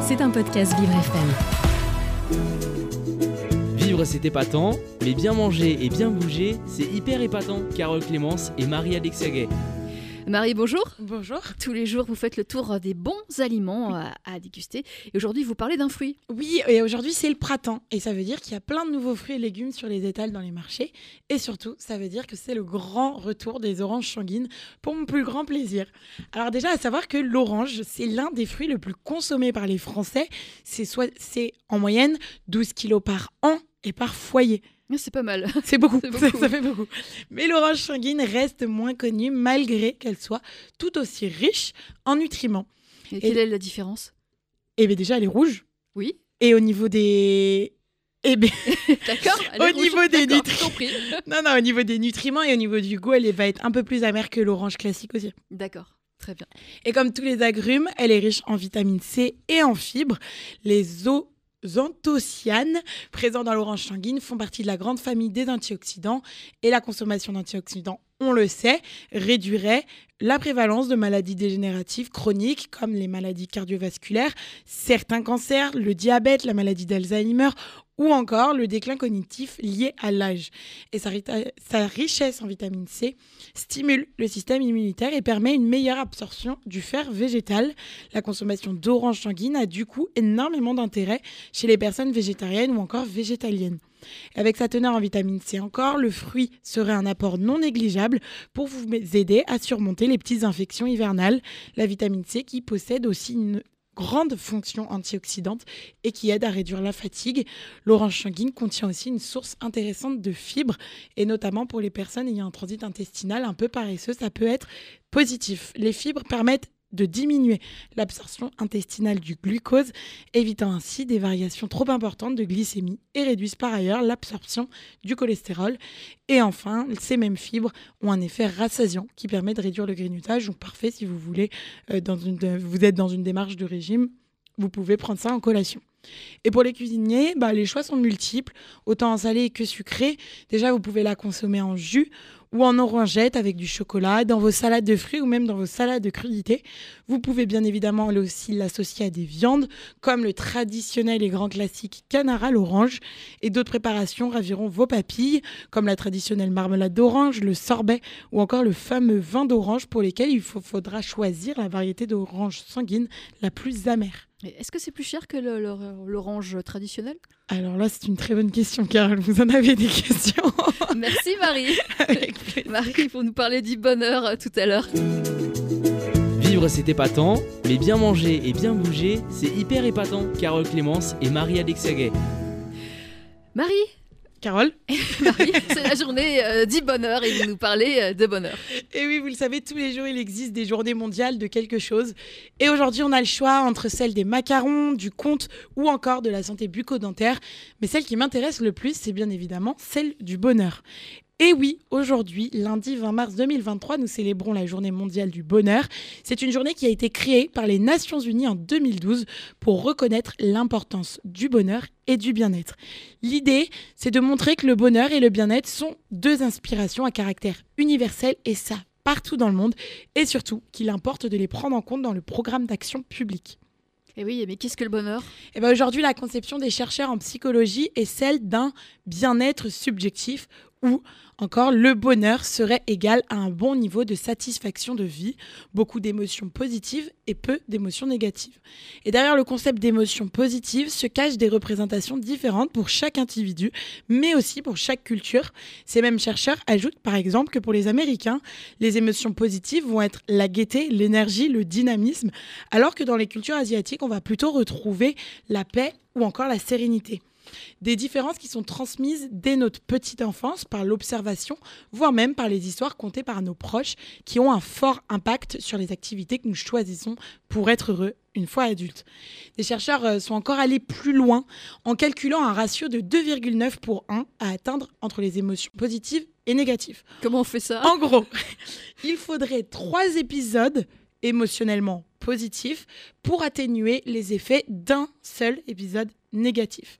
C'est un podcast Vivre FM. Vivre c'est épatant, mais bien manger et bien bouger, c'est hyper épatant. Carole Clémence et Marie-Alex Saguet. Marie, bonjour. Bonjour. Tous les jours, vous faites le tour des bons aliments à, à déguster. Et aujourd'hui, vous parlez d'un fruit. Oui, et aujourd'hui c'est le printemps. Et ça veut dire qu'il y a plein de nouveaux fruits et légumes sur les étals dans les marchés. Et surtout, ça veut dire que c'est le grand retour des oranges sanguines pour mon plus grand plaisir. Alors déjà, à savoir que l'orange, c'est l'un des fruits le plus consommé par les Français. C'est en moyenne 12 kilos par an et par foyer. Ah, C'est pas mal. C'est beaucoup, Ça, fait beaucoup. Mais l'orange sanguine reste moins connue malgré qu'elle soit tout aussi riche en nutriments. Et quelle est la différence? Et bien déjà, elle est rouge. Oui, Et au niveau des... Eh bien, d'accord. Au rouge. niveau des D'accord, nutri- compris. non, non, au niveau des nutriments et au niveau du goût, elle va être un peu plus amère que l'orange classique aussi. D'accord, très bien. Et comme tous les agrumes, elle est riche en vitamine C et en fibres. Les anthocyanes présents dans l'orange sanguine font partie de la grande famille des antioxydants et la consommation d'antioxydants, on le sait, réduirait la prévalence de maladies dégénératives chroniques comme les maladies cardiovasculaires, certains cancers, le diabète, la maladie d'Alzheimer ou encore le déclin cognitif lié à l'âge. Et sa, sa richesse en vitamine C stimule le système immunitaire et permet une meilleure absorption du fer végétal. La consommation d'orange sanguine a du coup énormément d'intérêt chez les personnes végétariennes ou encore végétaliennes. Avec sa teneur en vitamine C encore, le fruit serait un apport non négligeable pour vous aider à surmonter les petites infections hivernales. La vitamine C qui possède aussi une grande fonction antioxydante et qui aide à réduire la fatigue. L'orange sanguine contient aussi une source intéressante de fibres et notamment pour les personnes ayant un transit intestinal un peu paresseux, ça peut être positif. Les fibres permettent de diminuer l'absorption intestinale du glucose, évitant ainsi des variations trop importantes de glycémie et réduisent par ailleurs l'absorption du cholestérol. Et enfin, ces mêmes fibres ont un effet rassasiant qui permet de réduire le grignotage, donc parfait si vous voulez, euh, de- vous êtes dans une démarche de régime, vous pouvez prendre ça en collation. Et pour les cuisiniers, bah, les choix sont multiples, autant en salé que sucré. Déjà, vous pouvez la consommer en jus ou en orangette avec du chocolat, dans vos salades de fruits ou même dans vos salades de crudités. Vous pouvez bien évidemment aussi l'associer à des viandes, comme le traditionnel et grand classique canard à l'orange. Et d'autres préparations raviront vos papilles, comme la traditionnelle marmelade d'orange, le sorbet ou encore le fameux vin d'orange pour lesquels il faudra choisir la variété d'orange sanguine la plus amère. Est-ce que c'est plus cher que l'orange traditionnel? Alors là, c'est une très bonne question, Carole. Vous en avez des questions Merci Marie. Marie, pour nous parler du bonheur euh, tout à l'heure. Vivre c'est épatant, mais bien manger et bien bouger, c'est hyper épatant. Carole Clémence et Marie-Alex Saguet. Marie, Carole Marie, c'est la journée euh, du bonheur et vous nous parlez euh, de bonheur. Et oui, vous le savez, tous les jours, il existe des journées mondiales de quelque chose. Et aujourd'hui, on a le choix entre celle des macarons, du conte ou encore de la santé bucco-dentaire. Mais celle qui m'intéresse le plus, c'est bien évidemment celle du bonheur. Et oui, aujourd'hui, lundi 20 mars 2023, nous célébrons la journée mondiale du bonheur. C'est une journée qui a été créée par les Nations Unies en 2012 pour reconnaître l'importance du bonheur et du bien-être. L'idée, c'est de montrer que le bonheur et le bien-être sont deux inspirations à caractère universel et ça partout dans le monde et surtout qu'il importe de les prendre en compte dans le programme d'action publique. Et oui, mais qu'est-ce que le bonheur? Et ben aujourd'hui, la conception des chercheurs en psychologie est celle d'un bien-être subjectif où encore le bonheur serait égal à un bon niveau de satisfaction de vie, beaucoup d'émotions positives et peu d'émotions négatives. Et derrière le concept d'émotions positives se cachent des représentations différentes pour chaque individu, mais aussi pour chaque culture. Ces mêmes chercheurs ajoutent par exemple que pour les Américains, les émotions positives vont être la gaieté, l'énergie, le dynamisme, alors que dans les cultures asiatiques, on va plutôt retrouver la paix ou encore la sérénité. Des différences qui sont transmises dès notre petite enfance par l'observation, voire même par les histoires contées par nos proches, qui ont un fort impact sur les activités que nous choisissons pour être heureux une fois adultes. Des chercheurs euh, sont encore allés plus loin en calculant un ratio de 2,9 pour 1 à atteindre entre les émotions positives et négatives. Comment on fait ça? En gros, il faudrait trois épisodes émotionnellement positifs pour atténuer les effets d'un seul épisode négatif.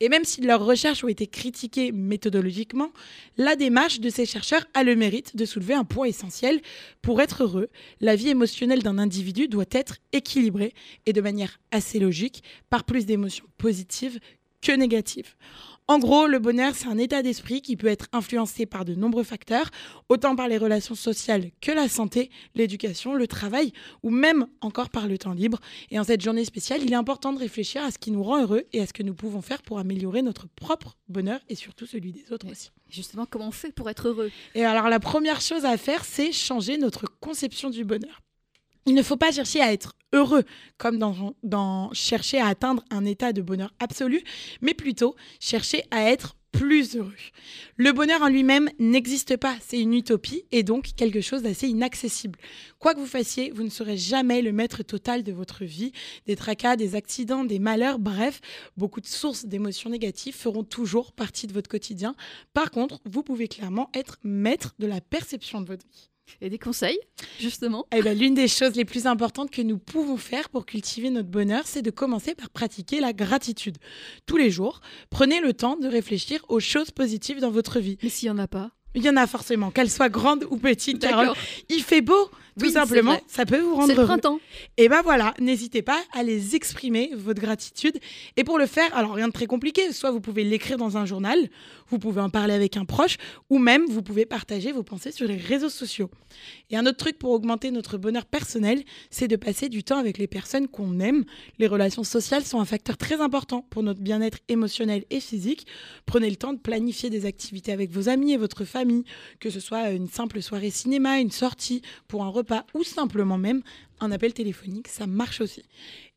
Et même si leurs recherches ont été critiquées méthodologiquement, la démarche de ces chercheurs a le mérite de soulever un point essentiel. Pour être heureux, la vie émotionnelle d'un individu doit être équilibrée et de manière assez logique par plus d'émotions positives que négatives. En gros, le bonheur, c'est un état d'esprit qui peut être influencé par de nombreux facteurs, autant par les relations sociales que la santé, l'éducation, le travail, ou même encore par le temps libre. Et en cette journée spéciale, il est important de réfléchir à ce qui nous rend heureux et à ce que nous pouvons faire pour améliorer notre propre bonheur et surtout celui des autres aussi. Justement, comment on fait pour être heureux? Et alors, la première chose à faire, c'est changer notre conception du bonheur. Il ne faut pas chercher à être heureux comme dans, chercher à atteindre un état de bonheur absolu, mais plutôt chercher à être plus heureux. Le bonheur en lui-même n'existe pas, c'est une utopie et donc quelque chose d'assez inaccessible. Quoi que vous fassiez, vous ne serez jamais le maître total de votre vie. Des tracas, des accidents, des malheurs, bref, beaucoup de sources d'émotions négatives feront toujours partie de votre quotidien. Par contre, vous pouvez clairement être maître de la perception de votre vie. Et des conseils, justement eh ben, L'une des choses les plus importantes que nous pouvons faire pour cultiver notre bonheur, c'est de commencer par pratiquer la gratitude. Tous les jours, prenez le temps de réfléchir aux choses positives dans votre vie. Mais s'il n'y en a pas il y en a forcément, qu'elles soient grandes ou petites, Carole. Il fait beau, tout simplement. Ça peut vous rendre C'est le printemps. Et ben voilà, n'hésitez pas à les exprimer, votre gratitude. Et pour le faire, alors rien de très compliqué. Soit vous pouvez l'écrire dans un journal, vous pouvez en parler avec un proche, ou même vous pouvez partager vos pensées sur les réseaux sociaux. Et un autre truc pour augmenter notre bonheur personnel, c'est de passer du temps avec les personnes qu'on aime. Les relations sociales sont un facteur très important pour notre bien-être émotionnel et physique. Prenez le temps de planifier des activités avec vos amis et votre famille que ce soit une simple soirée cinéma, une sortie pour un repas ou simplement même un appel téléphonique, ça marche aussi.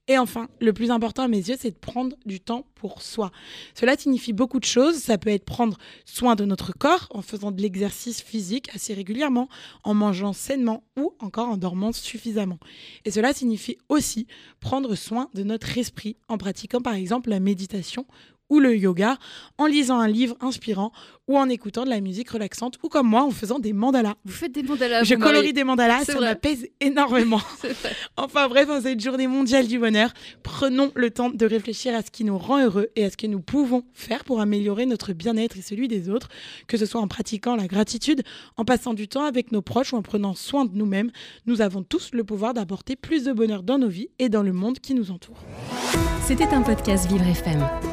Et enfin, le plus important à mes yeux, c'est de prendre du temps pour soi. Cela signifie beaucoup de choses. Ça peut être prendre soin de notre corps en faisant de l'exercice physique assez régulièrement, en mangeant sainement ou encore en dormant suffisamment. Et cela signifie aussi prendre soin de notre esprit en pratiquant par exemple la méditation ou le yoga, en lisant un livre inspirant ou en écoutant de la musique relaxante ou comme moi en faisant des mandalas. Vous faites des mandalas Je colorie des mandalas, ça m'apaise énormément. enfin bref, en cette journée mondiale du bonheur, prenons le temps de réfléchir à ce qui nous rend heureux et à ce que nous pouvons faire pour améliorer notre bien-être et celui des autres, que ce soit en pratiquant la gratitude, en passant du temps avec nos proches ou en prenant soin de nous-mêmes. Nous avons tous le pouvoir d'apporter plus de bonheur dans nos vies et dans le monde qui nous entoure. C'était un podcast Vivre FM.